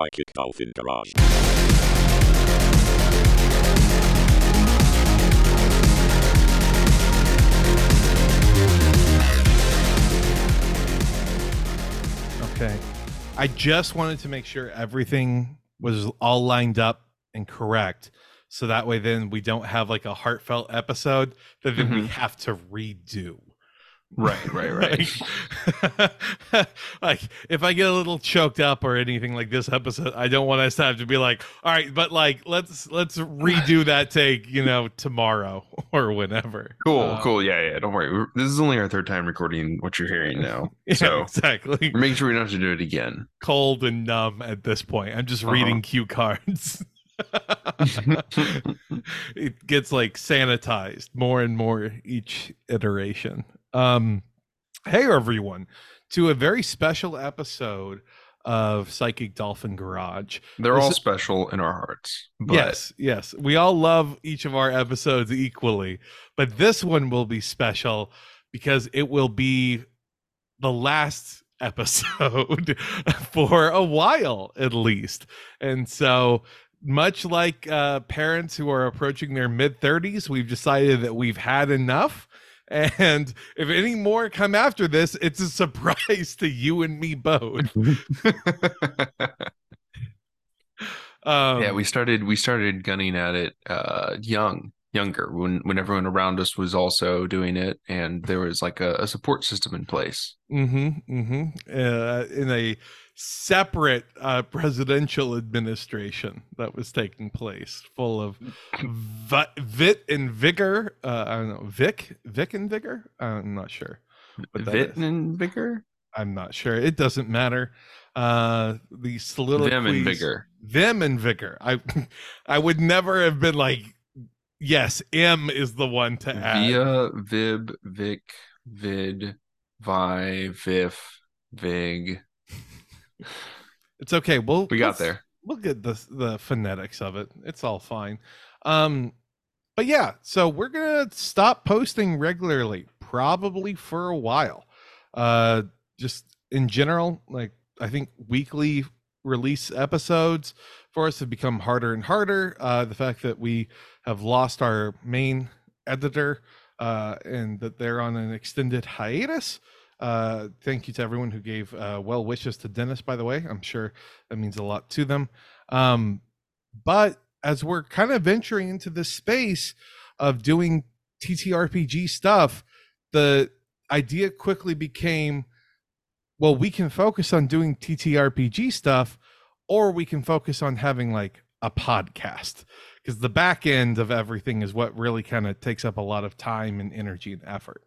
Psychic Dolphin Garage. Okay. I just wanted to make sure everything was all lined up and correct. So that way then we don't have like a heartfelt episode that then we Mhm. have to redo. Right, right, right. Like, like, if I get a little choked up or anything like this episode, I don't want us to have to be like, all right, but like let's let's redo that take, you know, tomorrow or whenever. Cool, Uh, cool. Yeah, yeah. Don't worry. This is only our third time recording what you're hearing now. Yeah, So exactly. we're sure we don't have to do it again. Cold and numb at this point. I'm just Uh-huh. reading cue cards. it gets like sanitized more and more each iteration. Um hey everyone to a very special episode of Psychic Dolphin Garage. They're This all is- special in our hearts. But yes, yes. We all love each of our episodes equally, but this one will be special because it will be the last episode for a while at least. And so much like uh, parents who are approaching their mid 30s, we've decided that we've had enough. And if any more come after this, it's a surprise to you and me both. Um, yeah, we started we started gunning at it uh young, younger, when when everyone around us was also doing it and there was like a, a support system in place. Mm-hmm. Mm-hmm. Uh, in a separate uh, presidential administration that was taking place, full of vi- vit and vigor. Uh, I don't know, Vic, Vic and vigor. I'm not sure. That Vit is. and vigor? I'm not sure. It doesn't matter. Uh, the soliloquies, Them and vigor. them and vigor. I, I would never have been like, yes, M is the one to add. Via, Vib, Vic, Vid, Vi, Vif, Vig. It's okay. We'll We got there. We'll get the the phonetics of it. It's all fine. Um, but yeah, so we're gonna stop posting regularly, probably for a while. Uh, just in general, like I think weekly release episodes for us have become harder and harder. Uh, the fact that we have lost our main editor uh, and that they're on an extended hiatus. Uh, thank you to everyone who gave uh, well wishes to Dennis, by the way. I'm sure that means a lot to them. Um, but as we're kind of venturing into this space of doing TTRPG stuff, the idea quickly became well, we can focus on doing TTRPG stuff, or we can focus on having like a podcast because the back end of everything is what really kind of takes up a lot of time and energy and effort.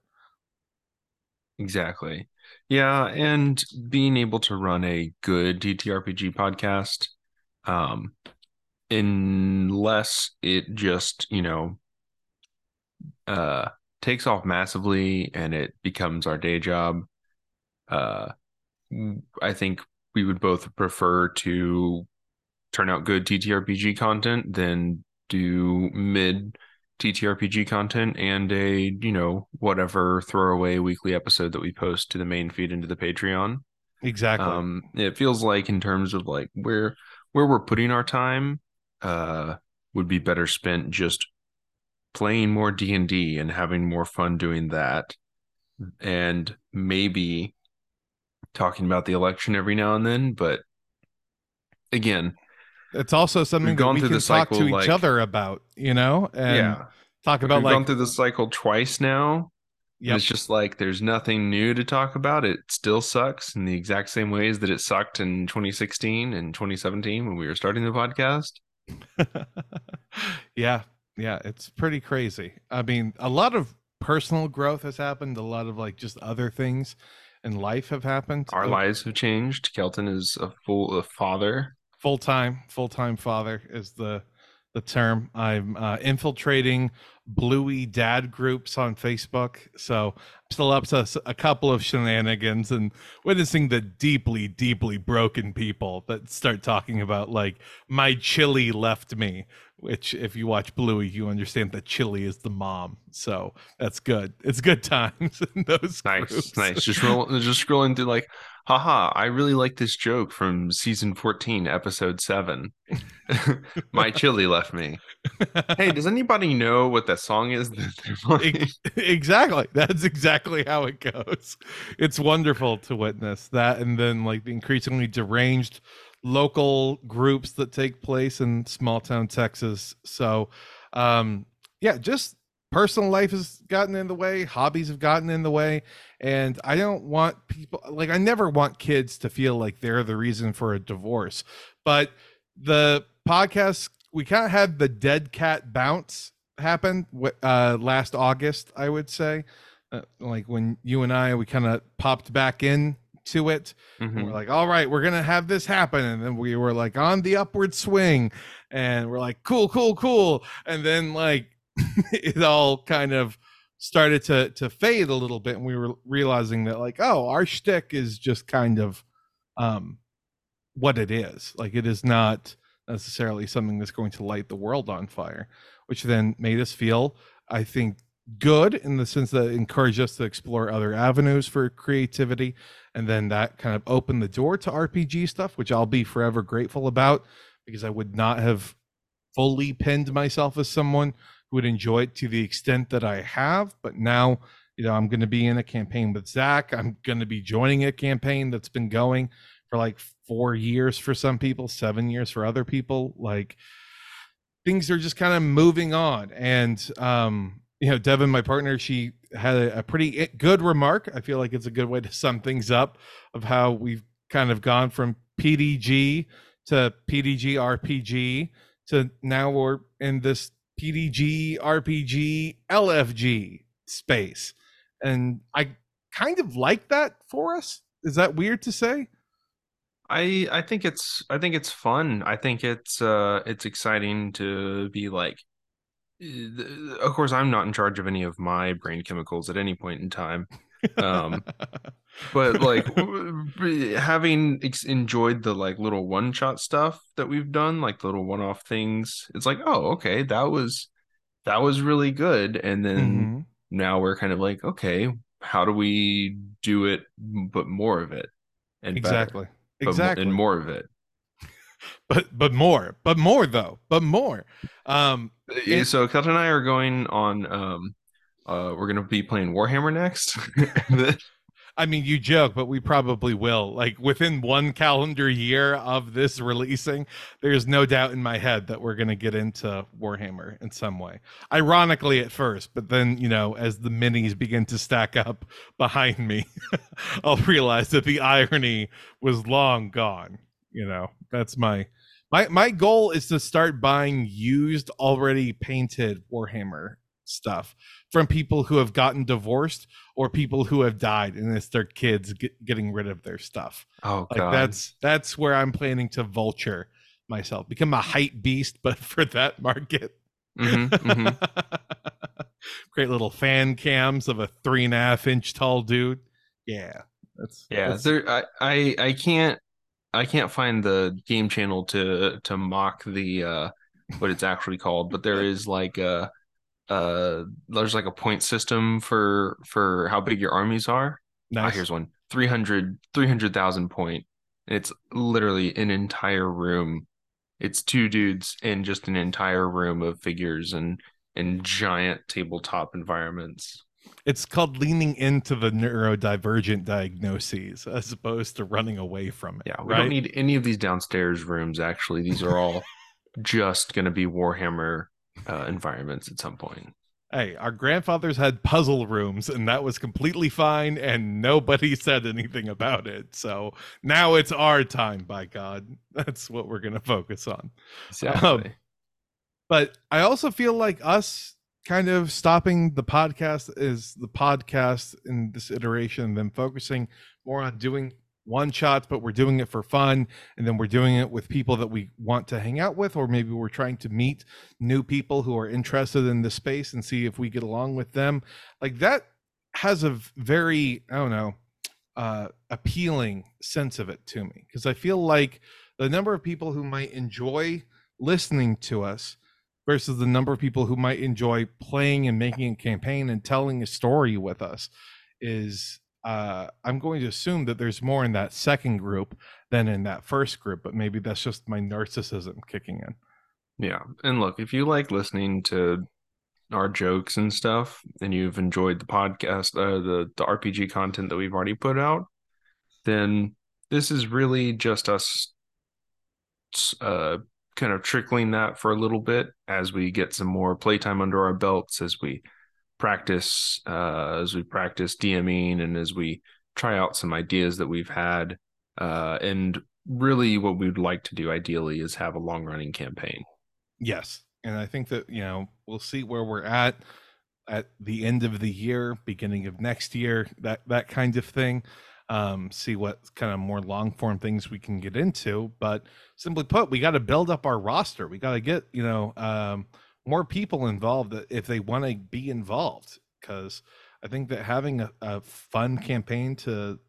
Exactly. Yeah, and being able to run a good TTRPG podcast, um, unless it just, you know, uh, takes off massively and it becomes our day job, uh, I think we would both prefer to turn out good TTRPG content than do mid TTRPG content and a, you know, whatever throwaway weekly episode that we post to the main feed into the Patreon. Exactly. Um, it feels like in terms of like where where we're putting our time, uh, would be better spent just playing more D and D and having more fun doing that, and maybe talking about the election every now and then. But again, it's also something that we can talk to each like- other about, you know, and yeah, talk about we've like gone through the cycle twice now. Yep. It's just like there's nothing new to talk about. It still sucks in the exact same ways that it sucked in 2016 and 2017 when we were starting the podcast. yeah, yeah, it's pretty crazy. I mean, a lot of personal growth has happened. A lot of like just other things in life have happened. Our lives have changed. Kelton is a full a father. Full time full time father is the the term. I'm uh, infiltrating bluey dad groups on Facebook, so I'm still up to a couple of shenanigans and witnessing the deeply, deeply broken people that start talking about like my chili left me which if you watch Bluey, you understand that Chili is the mom. So that's good. It's good times in those Nice, groups. nice. Just roll, just scrolling through like, haha, I really like this joke from season 14, episode seven. My chili left me. Hey, does anybody know what that song is that they're playing? Ex- exactly. That's exactly how it goes. It's wonderful to witness that, and then like the increasingly deranged local groups that take place in small town Texas. So, um, yeah, just personal life has gotten in the way, hobbies have gotten in the way, and I don't want people like I never want kids to feel like they're the reason for a divorce, but the podcast we kind of had the dead cat bounce happen uh last august i would say uh, like when you and i we kind of popped back in to it and Mhm. we're like all right we're gonna have this happen and then we were like on the upward swing and we're like cool cool cool and then like it all kind of started to to fade a little bit and we were realizing that like oh our shtick is just kind of um what it is. Like it is not necessarily something that's going to light the world on fire which then made us feel i think good in the sense that it encouraged us to explore other avenues for creativity and then that kind of opened the door to rpg stuff which i'll be forever grateful about because i would not have fully pinned myself as someone would enjoy it to the extent that i have but now you know i'm going to be in a campaign with zach. I'm going to be joining a campaign that's been going for like four years for some people seven years for other people. Like things are just kind of moving on. And um you know devin my partner she had a, a pretty good remark. I feel like it's a good way to sum things up of how we've kind of gone from pdg to pdg rpg to now we're in this pdg rpg lfg space and i kind of like that for us is that weird to say I I think it's I think it's fun. I think it's uh it's exciting to be like eh, of course I'm not in charge of any of my brain chemicals at any point in time. Um but like having ex- enjoyed the like little one shot stuff that we've done, like little one off things, it's like, oh, okay, that was that was really good. And then Mhm. now we're kind of like, okay, how do we do it but more of it? And exactly mo- exactly and more of it. but but more but more though but more um It- so Kelton and I are going on um uh we're gonna be playing Warhammer next. I mean you joke but we probably will. Like within one calendar year of this releasing there's no doubt in my head that we're going to get into warhammer in some way. Ironically at first but then you know as the minis begin to stack up behind me i'll realize that the irony was long gone you know? That's my my my goal is to start buying used already painted warhammer stuff from people who have gotten divorced or people who have died and it's their kids get, getting rid of their stuff oh like god. that's that's where i'm planning to vulture myself become a hype beast but for that market Mhm, mhm. great little fan cams of a three and a half inch tall dude yeah that's Yeah, that's- there I, I I can't I can't find the game channel to to mock the uh what it's actually called, but there is like a uh there's like a point system for for how big your armies are. Ah, nice. here's one 300 300,000 point. And it's literally an entire room. It's two dudes in just an entire room of figures and and giant tabletop environments. it's called leaning into the neurodivergent diagnoses as opposed to running away from it Yeah, we right don't need any of these downstairs rooms actually. These are all just going to be Warhammer uh, environments at some point. Hey, our grandfathers had puzzle rooms, and that was completely fine, and nobody said anything about it. So now it's our time, by God. That's what we're going to focus on. Exactly. But I also feel like us kind of stopping the podcast is the podcast in this iteration, then focusing more on doing one shots, but we're doing it for fun. And then we're doing it with people that we want to hang out with, or maybe we're trying to meet new people who are interested in the space and see if we get along with them. Like that has a very, I don't know, uh, appealing sense of it to me because I feel like the number of people who might enjoy listening to us versus the number of people who might enjoy playing and making a campaign and telling a story with us is uh, I'm going to assume that there's more in that second group than in that first group, but maybe that's just my narcissism kicking in. Yeah. And look, if you like listening to our jokes and stuff and you've enjoyed the podcast, uh, the, the RPG content that we've already put out, then this is really just us uh, kind of trickling that for a little bit as we get some more playtime under our belts, as we practice, uh, as we practice DMing, and as we try out some ideas that we've had. Uh, and really, what we would like to do ideally is have a long running campaign. Yes. And I think that, you know, we'll see where we're at at the end of the year, beginning of next year, that that kind of thing. Um, see what kind of more long form things we can get into. But simply put, we got to build up our roster. We got to get, you know, um, more people involved if they want to be involved. Because I think that having a, a, fun campaign to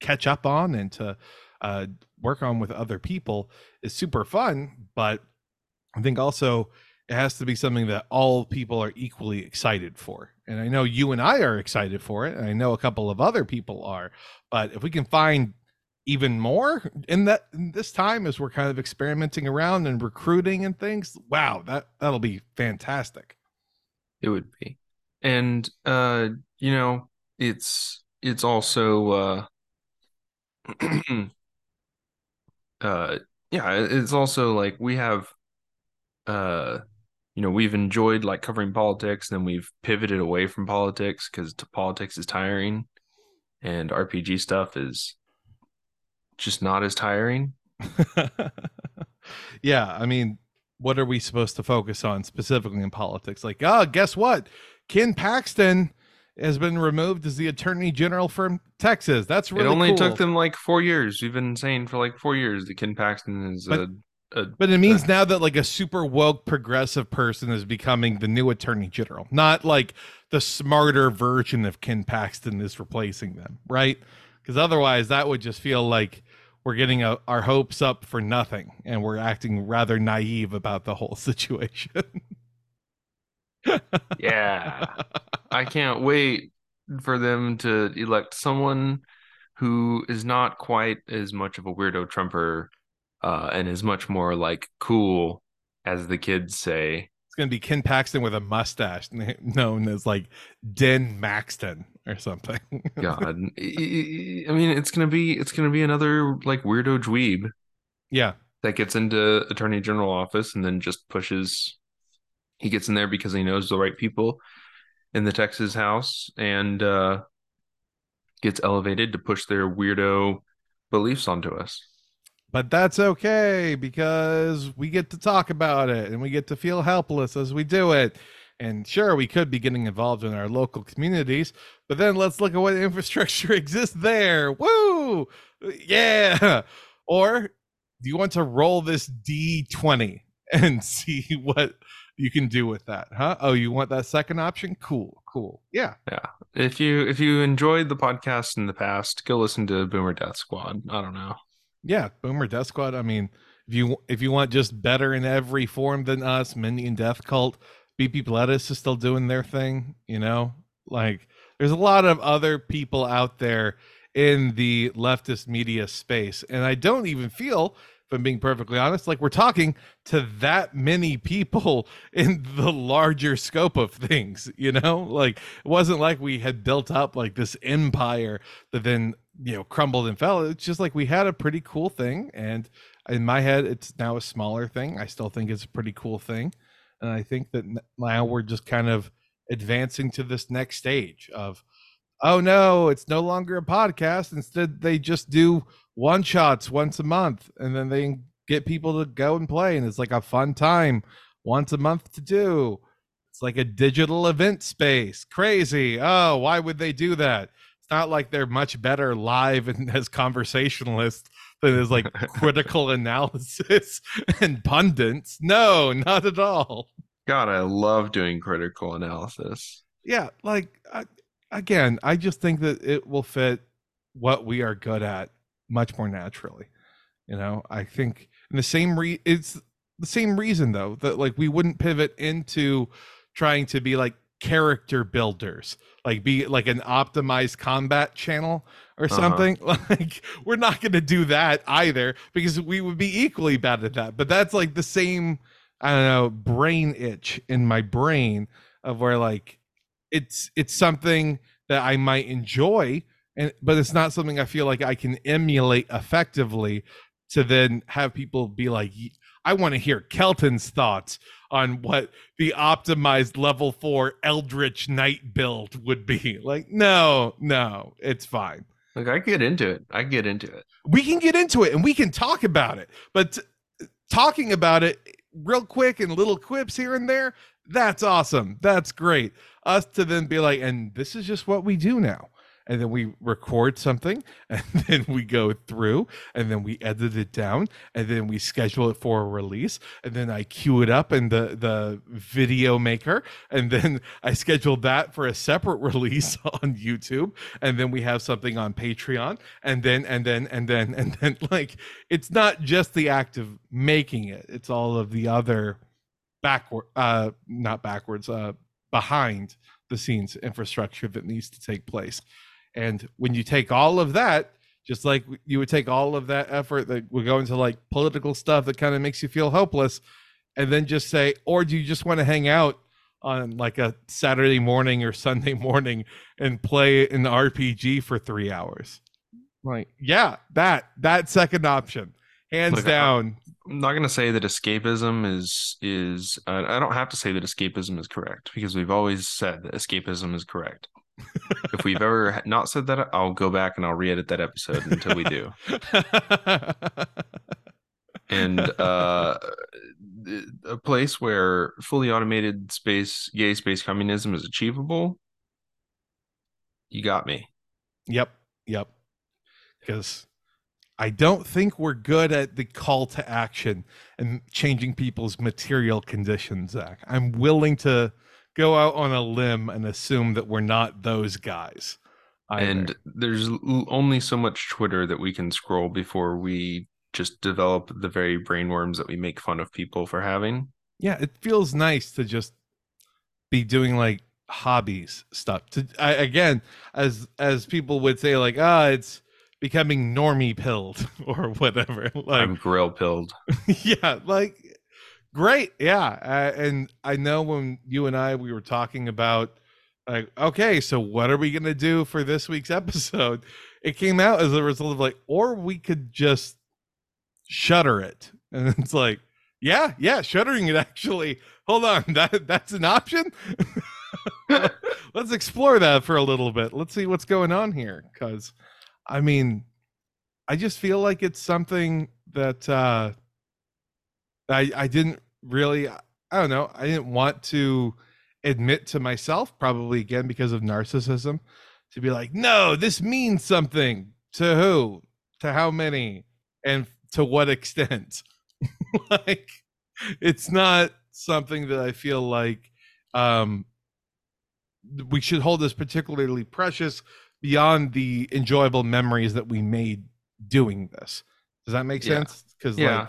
catch up on and to uh, work on with other people is super fun. But I think also it has to be something that all people are equally excited for. And I know you and I are excited for it, and I know a couple of other people are. But if we can find even more in that in this time as we're kind of experimenting around and recruiting and things, wow, that that'll be fantastic. It would be. And uh, you know, it's it's also uh uh yeah, it's also like we have uh you know we've enjoyed like covering politics and then we've pivoted away from politics because politics is tiring and rpg stuff is just not as tiring? Yeah i mean what are we supposed to focus on specifically in politics? Like oh guess what? Ken paxton has been removed as the attorney general from texas. That's really it only cool. took them like four years. We've been saying for like four years that ken paxton is but, a uh, but it means now that like a super woke progressive person is becoming the new attorney general, not like the smarter version of Ken Paxton is replacing them, right? Because otherwise, that would just feel like we're getting a, our hopes up for nothing, and we're acting rather naive about the whole situation. yeah, I can't wait for them to elect someone who is not quite as much of a weirdo Trumper uh, and is much more like cool, as the kids say. It's gonna be Ken Paxton with a mustache, known as like Den Maxton or something. God, I mean, it's gonna be it's gonna be another like weirdo dweeb. Yeah, that gets into attorney general office and then just pushes. He gets in there because he knows the right people in the Texas House and uh, gets elevated to push their weirdo beliefs onto us but that's okay because we get to talk about it and we get to feel helpless as we do it. And sure, we could be getting involved in our local communities, but then let's look at what infrastructure exists there. Woo! Yeah. Or do you want to roll this D20 and see what you can do with that? Huh? Oh, you want that second option? Cool. Cool. Yeah. Yeah. If you if you enjoyed the podcast in the past, go listen to Boomer Death Squad. I don't know yeah, Boomer Death Squad. I mean, if you if you want just better in every form than us, Minion Death Cult, BP Lettuce is still doing their thing. You know, like there's a lot of other people out there in the leftist media space, and I don't even feel. If I'm being perfectly honest, like we're talking to that many people in the larger scope of things, you know? Like it wasn't like we had built up like this empire that then you know crumbled and fell. It's just like we had a pretty cool thing and in my head it's now a smaller thing. I still think it's a pretty cool thing and i think that now we're just kind of advancing to this next stage of oh no it's no longer a podcast. Instead they just do one shots once a month and then they get people to go and play and it's like a fun time once a month to do it's like a digital event space crazy oh why would they do that It's not like they're much better live and as conversationalists than as like critical analysis and pundits. No, not at all. God, I love doing critical analysis. Yeah, like I, again, I just think that it will fit what we are good at much more naturally. You know, I think in the same re it's the same reason though that like we wouldn't pivot into trying to be like character builders like be like an optimized combat channel or Uh-huh. something like we're not going to do that either because we would be equally bad at that but that's like the same i don't know brain itch in my brain of where like it's it's something that i might enjoy and but it's not something i feel like i can emulate effectively to then have people be like i want to hear kelton's thoughts on what the optimized level 4 eldritch knight build would be. Like no no it's fine. Like I get into it. I get into it. we can get into it and we can talk about it but t- talking about it real quick and little quips here and there that's awesome. That's great. Us to then be like and this is just what we do now and then we record something and then we go through and then we edit it down and then we schedule it for a release and then i queue it up in the the video maker and then i schedule that for a separate release on youtube and then we have something on patreon and then and then and then and then like it's not just the act of making it it's all of the other backward uh not backwards uh behind the scenes infrastructure that needs to take place and when you take all of that just like you would take all of that effort that would go into like political stuff that kind of makes you feel hopeless and then just say or do you just want to hang out on like a saturday morning or sunday morning and play an rpg for three hours like yeah that that second option hands Look, down I'm not gonna say that escapism is is. Uh, I don't have to say that escapism is correct because we've always said that escapism is correct. If we've ever not said that, I'll go back and I'll re-edit that episode until we do. and uh a place where fully automated space gay space communism is achievable you got me Yep, yep. Because I don't think we're good at the call to action and changing people's material conditions, Zach. I'm willing to go out on a limb and assume that we're not those guys. either. and there's only so much twitter that we can scroll before we just develop the very brainworms that we make fun of people for having yeah, it feels nice to just be doing like hobbies stuff. To I, again, as as people would say, like ah, it's becoming normie pilled or whatever. Like i'm grill pilled yeah like great yeah uh, and i know when you and i we were talking about like okay so what are we gonna do for this week's episode? It came out as a result of like or we could just shutter it and it's like yeah yeah shuttering it actually. Hold on that that's an option? Let's explore that for a little bit. Let's see what's going on here because i mean i just feel like it's something that uh I I didn't really I don't know I didn't want to admit to myself probably again because of narcissism to be like no this means something. To who? To how many? And to what extent? Like it's not something that I feel like um we should hold as particularly precious beyond the enjoyable memories that we made doing this. Does that make sense? Because Yeah. like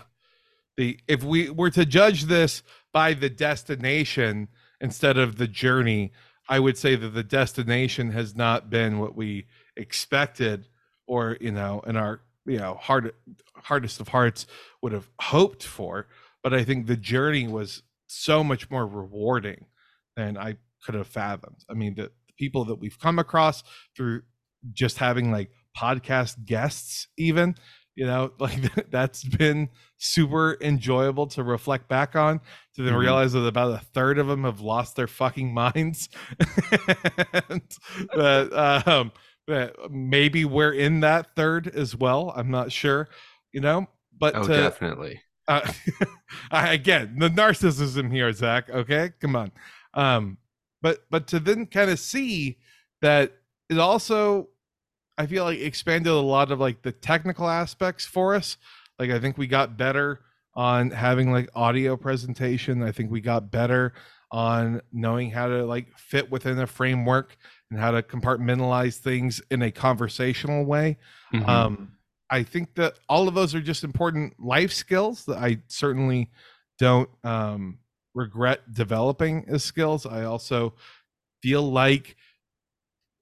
the if we were to judge this by the destination instead of the journey i would say that the destination has not been what we expected or you know in our you know hard hardest of hearts would have hoped for. But i think the journey was so much more rewarding than i could have fathomed. I mean the, the people that we've come across through just having like podcast guests even you know like that's been super enjoyable to reflect back on to then Mhm. realize that about a third of them have lost their fucking minds. And that um that maybe we're in that third as well i'm not sure you know but oh to, definitely. uh, again the narcissism here zach okay? Come on. Um but but to then kind of see that it also i feel like expanded a lot of like the technical aspects for us like i think we got better on having like audio presentation i think we got better on knowing how to like fit within a framework and how to compartmentalize things in a conversational way Mhm. um i think that all of those are just important life skills that i certainly don't um, regret developing as skills. I also feel like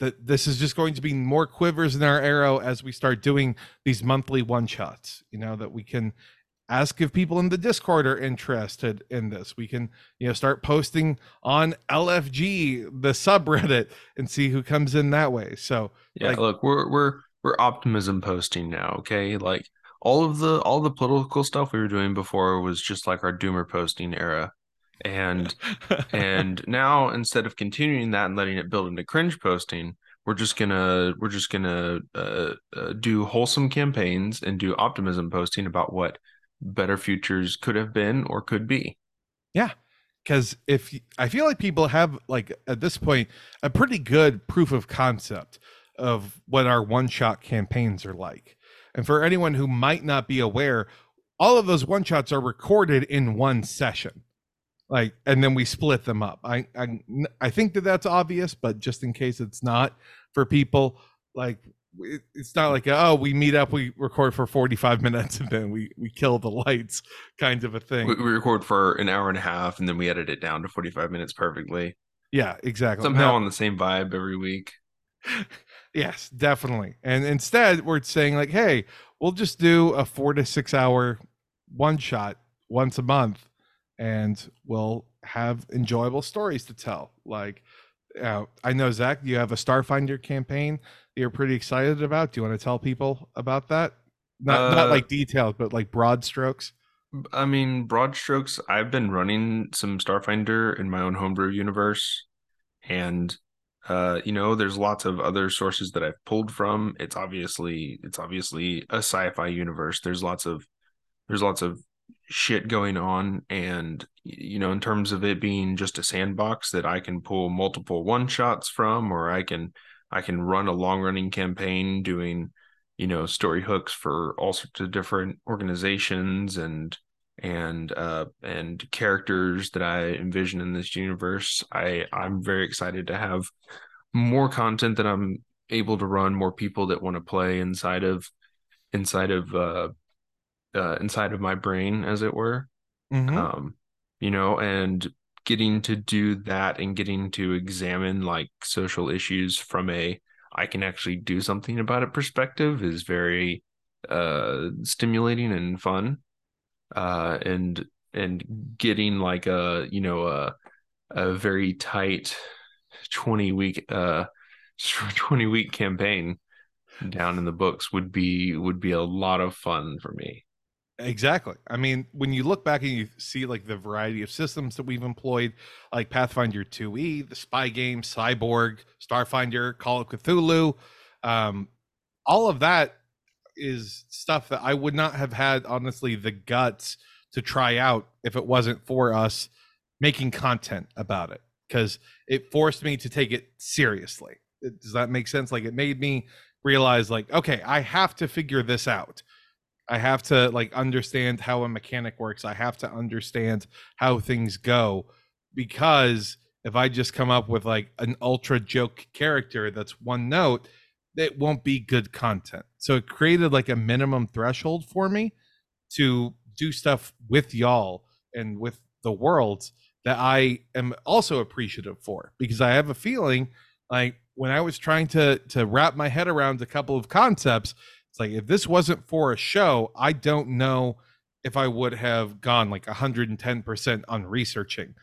that this is just going to be more quivers in our arrow as we start doing these monthly one shots. You know that we can ask if people in the discord are interested in this. We can you know start posting on lfg the subreddit and see who comes in that way. So yeah like, look we're we're we're optimism posting now okay? Like all of the all the political stuff we were doing before was just like our doomer posting era and and now instead of continuing that and letting it build into cringe posting we're just gonna we're just gonna uh, uh, do wholesome campaigns and do optimism posting about what better futures could have been or could be. Yeah. Because if I feel like people have, like, at this point, a pretty good proof of concept of what our one shot campaigns are like. And for anyone who might not be aware, all of those one shots are recorded in one session like and then we split them up. I, I i think that that's obvious but just in case it's not for people like it's not like oh we meet up we record for 45 minutes and then we we kill the lights kind of a thing. We, we record for an hour and a half and then we edit it down to 45 minutes perfectly. Yeah exactly. Somehow now, on the same vibe every week. Yes definitely. And instead we're saying like hey we'll just do a four to six hour one shot once a month and we'll have enjoyable stories to tell like uh, I know Zach, you have a Starfinder campaign that you're pretty excited about. Do you want to tell people about that? Not uh, not like details, but like broad strokes. I mean, broad strokes. I've been running some Starfinder in my own homebrew universe, and uh, you know, there's lots of other sources that I've pulled from. It's obviously it's obviously a sci-fi universe. There's lots of there's lots of shit going on and you know in terms of it being just a sandbox that I can pull multiple one shots from or I can I can run a long running campaign doing, you know, story hooks for all sorts of different organizations and and uh and characters that I envision in this universe. I I'm very excited to have more content that I'm able to run, more people that want to play inside of inside of uh uh inside of my brain as it were. Mm-hmm. Um you know, and getting to do that and getting to examine like social issues from a I can actually do something about it perspective is very uh stimulating and fun. Uh and and getting like a you know a a very tight 20 week uh 20 week campaign down in the books would be would be a lot of fun for me. Exactly. I mean, when you look back and you see like the variety of systems that we've employed, like Pathfinder 2E, the spy game, Cyborg, Starfinder, Call of Cthulhu, um, all of that is stuff that I would not have had, honestly, the guts to try out if it wasn't for us making content about it because it forced me to take it seriously. Does that make sense? Like, it made me realize, like, okay, I have to figure this out I have to like understand how a mechanic works. I have to understand how things go because if I just come up with like an ultra joke character that's one note, it won't be good content. So it created like a minimum threshold for me to do stuff with y'all and with the world that I am also appreciative for because I have a feeling like when I was trying to to wrap my head around a couple of concepts, it's like if this wasn't for a show, I don't know if I would have gone like 110% on researching,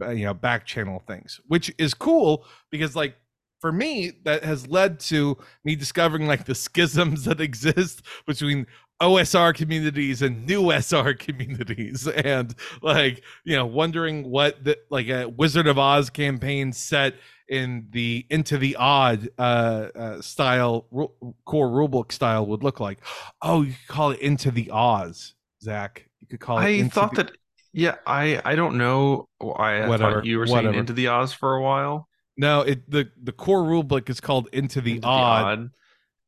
uh, you know, back channel things, which is cool because like for me that has led to me discovering like the schisms that exist between OSR communities and new SR communities and like you know wondering what the like a Wizard of Oz campaign set in the into the odd uh, uh style ru- core rulebook style would look like. Oh, you could call it into the Oz, Zach. You could call it. I thought the... that. Yeah, I I don't know. I whatever, thought you were saying into the Oz for a while. No, it the the core rulebook is called into the into odd. The odd.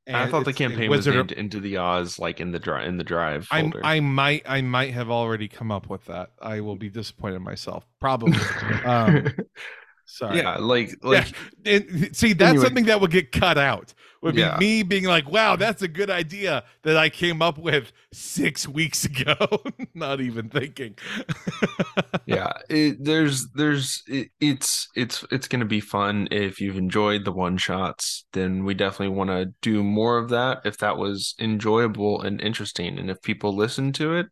I thought the campaign was named of, Into the Oz, like in the drive in the drive. I I might I might have already come up with that. I will be disappointed in myself, probably. um, Sorry. Yeah, like like yeah. And, see, that's Anyway. something that would get cut out. Would be Yeah. me being like, "Wow, that's a good idea that I came up with six weeks ago." Not even thinking. yeah it, there's there's it, it's it's it's going to be fun if you've enjoyed the one shots then we definitely want to do more of that if that was enjoyable and interesting and if people listen to it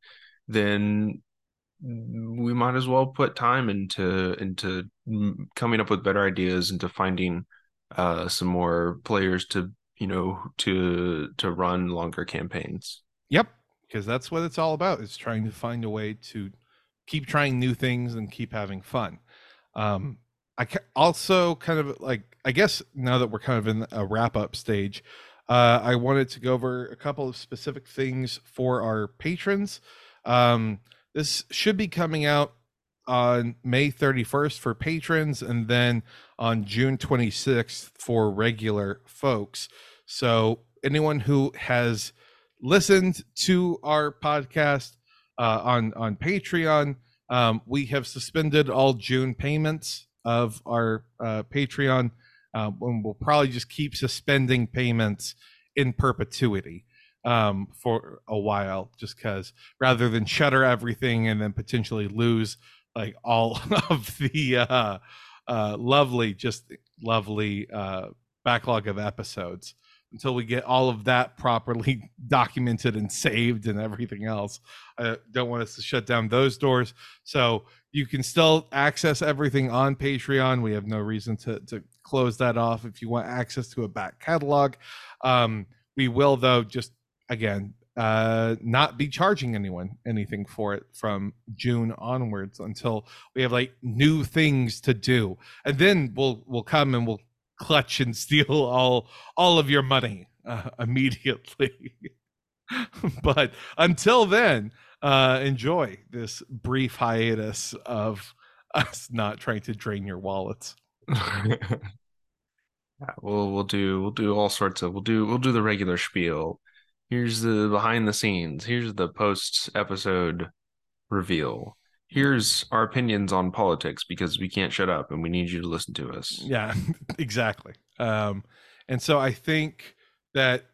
then we might as well put time into into coming up with better ideas into finding uh some more players to you know to to run longer campaigns Yep, because that's what it's all about. Is trying to find a way to keep trying new things and keep having fun. Um, I ca- also kind of like I guess now that we're kind of in a wrap up stage, uh, I wanted to go over a couple of specific things for our patrons. Um, this should be coming out on May 31st for patrons and then on June 26th for regular folks. So anyone who has listened to our podcast uh, on on Patreon, um, we have suspended all June payments of our uh, Patreon, uh, and we'll probably just keep suspending payments in perpetuity um, for a while, just because rather than shutter everything and then potentially lose like all of the uh, uh, lovely, just lovely uh, backlog of episodes until we get all of that properly documented and saved and everything else. I don't want us to shut down those doors. So you can still access everything on Patreon. We have no reason to, to close that off if you want access to a back catalog. Um, we will, though, just again, uh, not be charging anyone anything for it from June onwards until we have like new things to do. And then we'll we'll come and we'll clutch and steal all all of your money uh, immediately. but until then, uh, enjoy this brief hiatus of us not trying to drain your wallets. yeah, we'll we'll do we'll do all sorts of we'll do we'll do the regular spiel. Here's the behind the scenes. Here's the post episode reveal. Here's our opinions on politics because we can't shut up and we need you to listen to us. Yeah, exactly. Um, and so I think that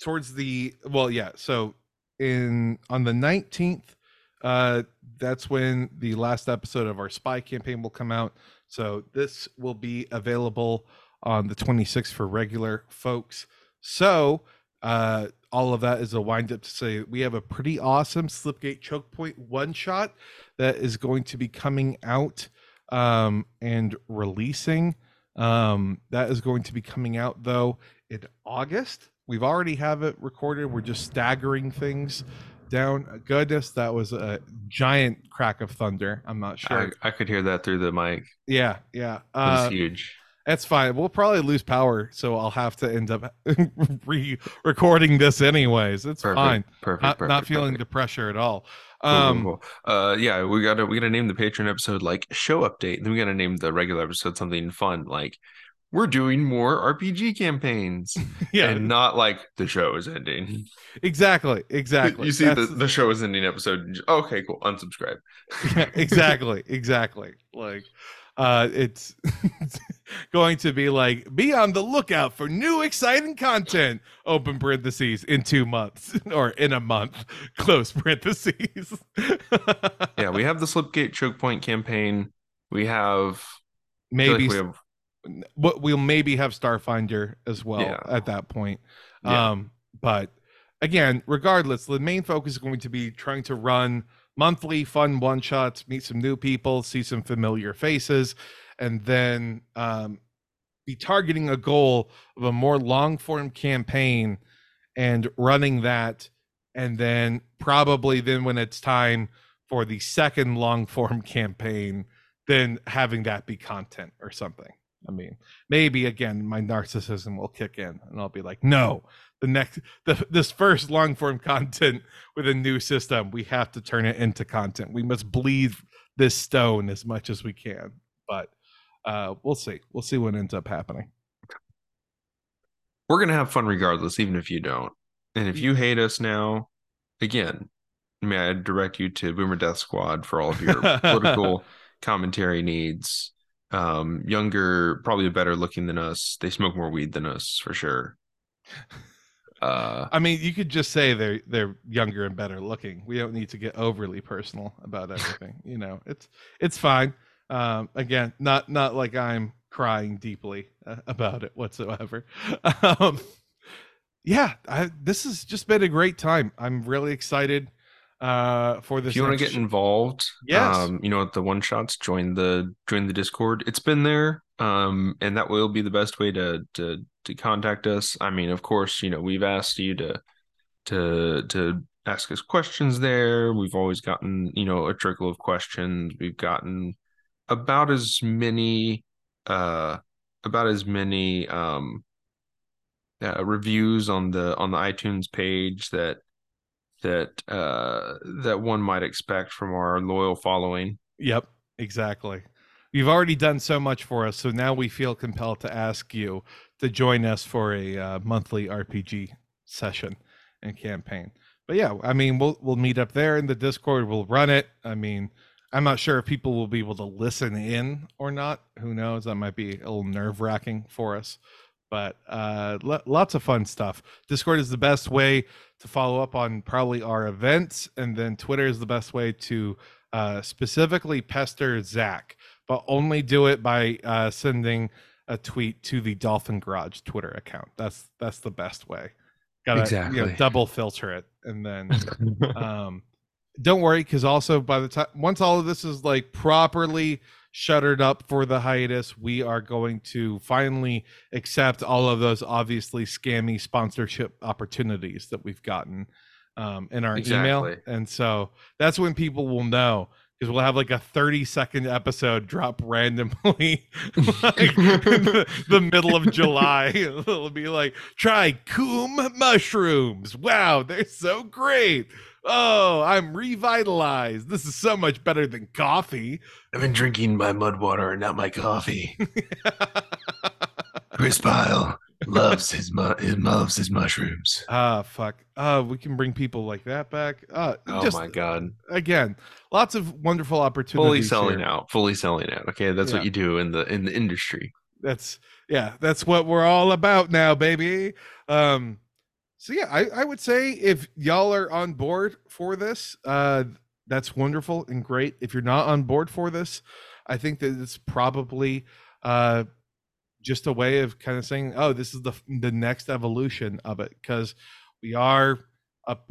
towards the well, yeah. So in on the nineteenth, uh, that's when the last episode of our spy campaign will come out. So this will be available on the twenty sixth for regular folks. So uh, all of that is a wind up to say we have a pretty awesome Slipgate choke point one shot that is going to be coming out um, and releasing. Um, that is going to be coming out though in August. We've already have it recorded. We're just staggering things down. Goodness, that was a giant crack of thunder. I'm not sure. I, I could hear that through the mic. yeah, yeah. It was Uh, huge. That's fine. We'll probably lose power, so I'll have to end up re-recording this anyways. It's Perfect. fine. Perfect. Not, perfect, not feeling perfect. the pressure at all. Cool, cool, Um, cool. Uh, yeah, we gotta we gotta name the Patreon episode like show update. Then we gotta name the regular episode something fun like we're doing more RPG campaigns, yeah, and not like the show is ending. exactly, exactly. You see the, the show is ending episode. Okay, cool. Unsubscribe. yeah, exactly, exactly. Like, uh, it's going to be like be on the lookout for new exciting content. Open parentheses in two months or in a month. Close parentheses. Yeah, we have the Slipgate choke point campaign. We have feel like maybe we have what we'll maybe have Starfinder as well Yeah. at that point. Yeah. Um, but again, regardless, the main focus is going to be trying to run monthly fun one shots, meet some new people, see some familiar faces, and then um, be targeting a goal of a more long form campaign and running that. And then probably then when it's time for the second long form campaign, then having that be content or something. I mean, maybe again, my narcissism will kick in and I'll be like, no, the next, the, this first long form content with a new system, we have to turn it into content. We must bleed this stone as much as we can. But uh, we'll see. We'll see what ends up happening. we're gonna have fun regardless, even if you don't. And if you hate us now, again, may I direct you to Boomer Death Squad for all of your political commentary needs. um, younger, probably better looking than us. They smoke more weed than us for sure. Uh, I mean, you could just say they're they're younger and better looking. We don't need to get overly personal about everything. you know, it's it's fine. Um, again, not not like I'm crying deeply uh, about it whatsoever. Um, yeah, I, this has just been a great time. I'm really excited uh for this if you want to get involved Yes. um you know at the one shots join the join the discord it's been there um and that will be the best way to to to contact us i mean of course you know we've asked you to to to ask us questions there we've always gotten you know a trickle of questions we've gotten about as many uh about as many um uh, reviews on the on the itunes page that that uh that one might expect from our loyal following. Yep, exactly. You've already done so much for us, so now we feel compelled to ask you to join us for a uh, monthly RPG session and campaign. But yeah, I mean, we'll we'll meet up there in the Discord. We'll run it. I mean, I'm not sure if people will be able to listen in or not. Who knows? That might be a little nerve wracking for us. But uh, lo- lots of fun stuff. Discord is the best way to follow up on probably our events, and then Twitter is the best way to uh, specifically pester Zach, but only do it by uh, sending a tweet to the Dolphin Garage Twitter account. That's that's the best way. Gotta you know, double filter it, and then um, don't worry because also by the time once all of this is like properly shuttered up for the hiatus we are going to finally accept all of those obviously scammy sponsorship opportunities that we've gotten um, in our email. And so that's when people will know because we'll have like a 30 second episode drop randomly like in the, the middle of july. It'll be like try coom mushrooms. Wow they're so great oh i'm revitalized this is so much better than coffee I've been drinking my mud water and not my coffee. Chris Pyle loves his mu- he loves his mushrooms. ah fuck uh we can bring people like that back uh Oh just my god. again lots of wonderful opportunities Fully selling here. out. Fully selling out. Okay, that's Yeah. what you do in the in the industry. that's yeah that's what we're all about now baby um so yeah i i would say if y'all are on board for this uh that's wonderful and great. If you're not on board for this i think that it's probably uh just a way of kind of saying oh this is the the next evolution of it because we are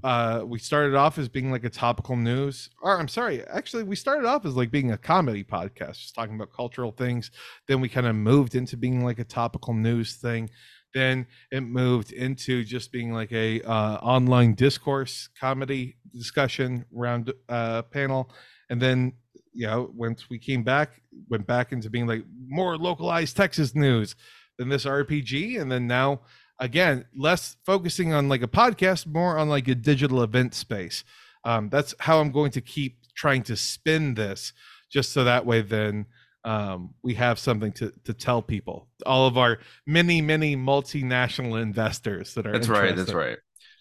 uh we started off as being like a topical news or i'm sorry actually we started off as like being a comedy podcast just talking about cultural things. Then we kind of moved into being like a topical news thing then it moved into just being like a uh, online discourse comedy discussion round uh, panel. And then you know once we came back went back into being like more localized texas news than this rpg and then now again less focusing on like a podcast more on like a digital event space. Um, that's how i'm going to keep trying to spin this just so that way then um, we have something to, to tell people all of our many many multinational investors that are That's right. That's right.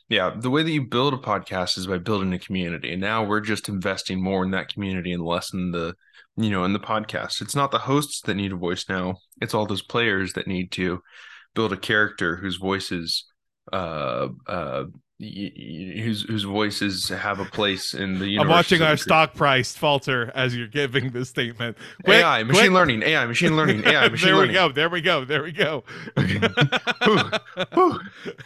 Yeah, the way that you build a podcast is by building a community. And now we're just investing more in that community and less in the, you know, in the podcast. It's not the hosts that need a voice now. It's all those players that need to build a character whose voices uh uh whose whose voices have a place in the universe. i'm watching our stock price falter as you're giving this statement Quick, AI, machine quick. learning, AI, machine learning, AI, machine there learning. we go there we go there we go Whew.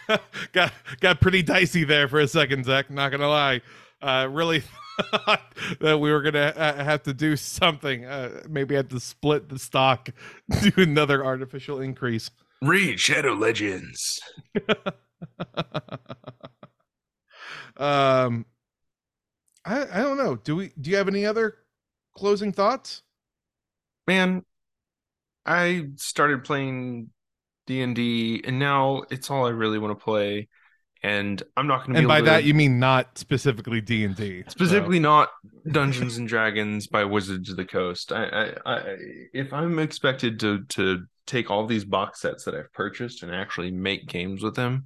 got got pretty dicey there for a second zach not gonna lie uh really thought that we were gonna uh, have to do something uh, maybe have to split the stock do another artificial increase Raid Shadow Legends. Um I, I don't know. Do we do you have any other closing thoughts? Man i started playing d&d and now it's all i really want to play and i'm not going to be and by to that you mean not specifically d&d so- specifically not dungeons and dragons by wizards of the coast. I, I i if i'm expected to to take all these box sets that i've purchased and actually make games with them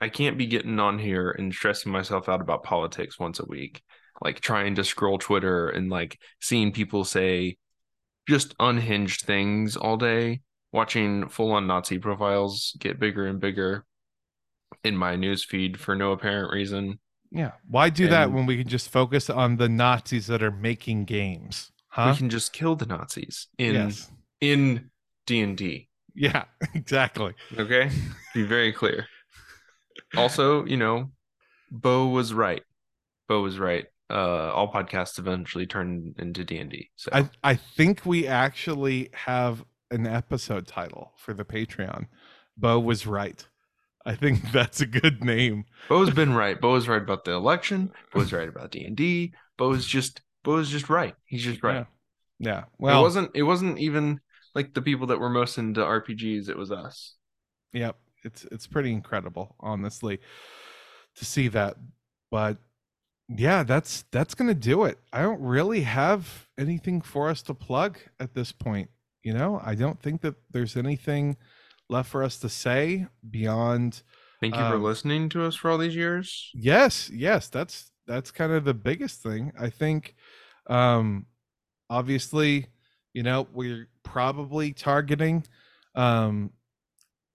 i can't be getting on here and stressing myself out about politics once a week like trying to scroll twitter and like seeing people say just unhinged things all day, watching full on Nazi profiles get bigger and bigger in my news feed for no apparent reason. Yeah. Why do that when we can just focus on the Nazis that are making games? Huh? We can just kill the Nazis in yes. in D and D. Yeah, exactly. Okay, be very clear. Also, you know, Bo was right. Bo was right. Uh, all podcasts eventually turn into D and D. So I, I think we actually have an episode title for the Patreon. Bo was right. I think that's a good name. Bo's been right. Bo was right about the election. Bo was right about D and D. Bo's just Bo's just right. He's just right. Yeah. Yeah. it wasn't. It wasn't even like the people that were most into RPGs. It was us. Yep. It's it's pretty incredible, honestly, to see that. But yeah, that's that's gonna do it. I don't really have anything for us to plug at this point. You know, I don't think that there's anything left for us to say beyond Thank you for Um, listening to us for all these years. yes, yes, that's that's kind of the biggest thing. I think um obviously, you know, we're probably targeting um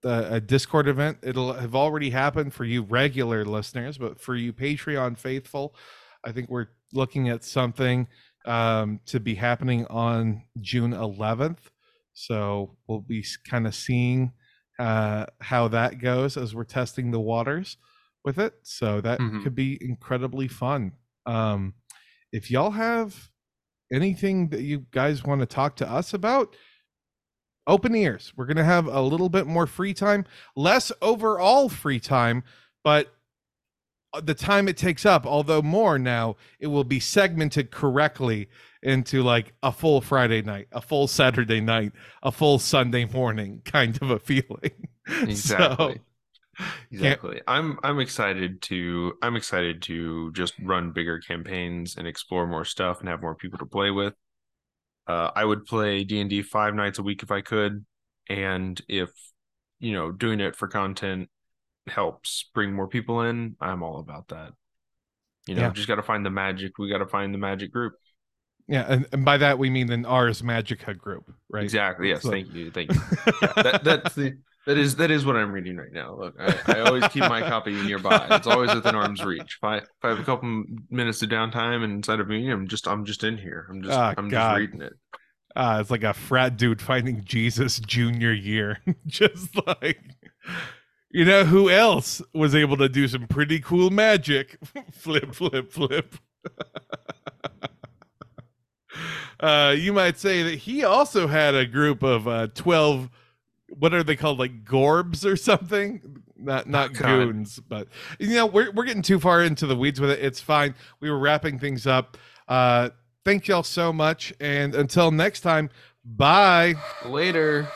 a Discord event. It'll have already happened for you regular listeners, but for you Patreon faithful, I think we're looking at something um, to be happening on June 11th. So we'll be kind of seeing uh, how that goes as we're testing the waters with it. So that Mhm. could be incredibly fun. Um, if y'all have anything that you guys want to talk to us about, open ears. We're going to have a little bit more free time, less overall free time, but uh, the time it takes up, although more now, it will be segmented correctly into like a full Friday night, a full Saturday night, a full Sunday morning kind of a feeling. Exactly. So, Exactly. I'm I'm excited to I'm excited to just run bigger campaigns and explore more stuff and have more people to play with. Uh, I would play D and D five nights a week if I could, and if you know doing it for content helps bring more people in, I'm all about that. You know, Yeah. just got to find the magic. We got to find the magic group. yeah, and, and by that we mean an Ars Magica group, right? Exactly. Yes. So- Thank you. Thank you. Yeah, that, that's the that is that is what I'm reading right now. Look, I, I always keep my copy nearby. It's always within arm's reach. If I if I have a couple minutes of downtime inside of me, I'm just I'm just in here. I'm just Ah, I'm God. just reading it. Uh, it's like a frat dude finding Jesus junior year. Just like, you know, who else was able to do some pretty cool magic? flip, flip, flip. uh, you might say that he also had a group of uh, 12, what are they called? Like gorbs or something? Not not God. goons, but you know, we're, we're getting too far into the weeds with it. It's fine. We were wrapping things up. Uh, thank y'all so much. And until next time, bye. Later.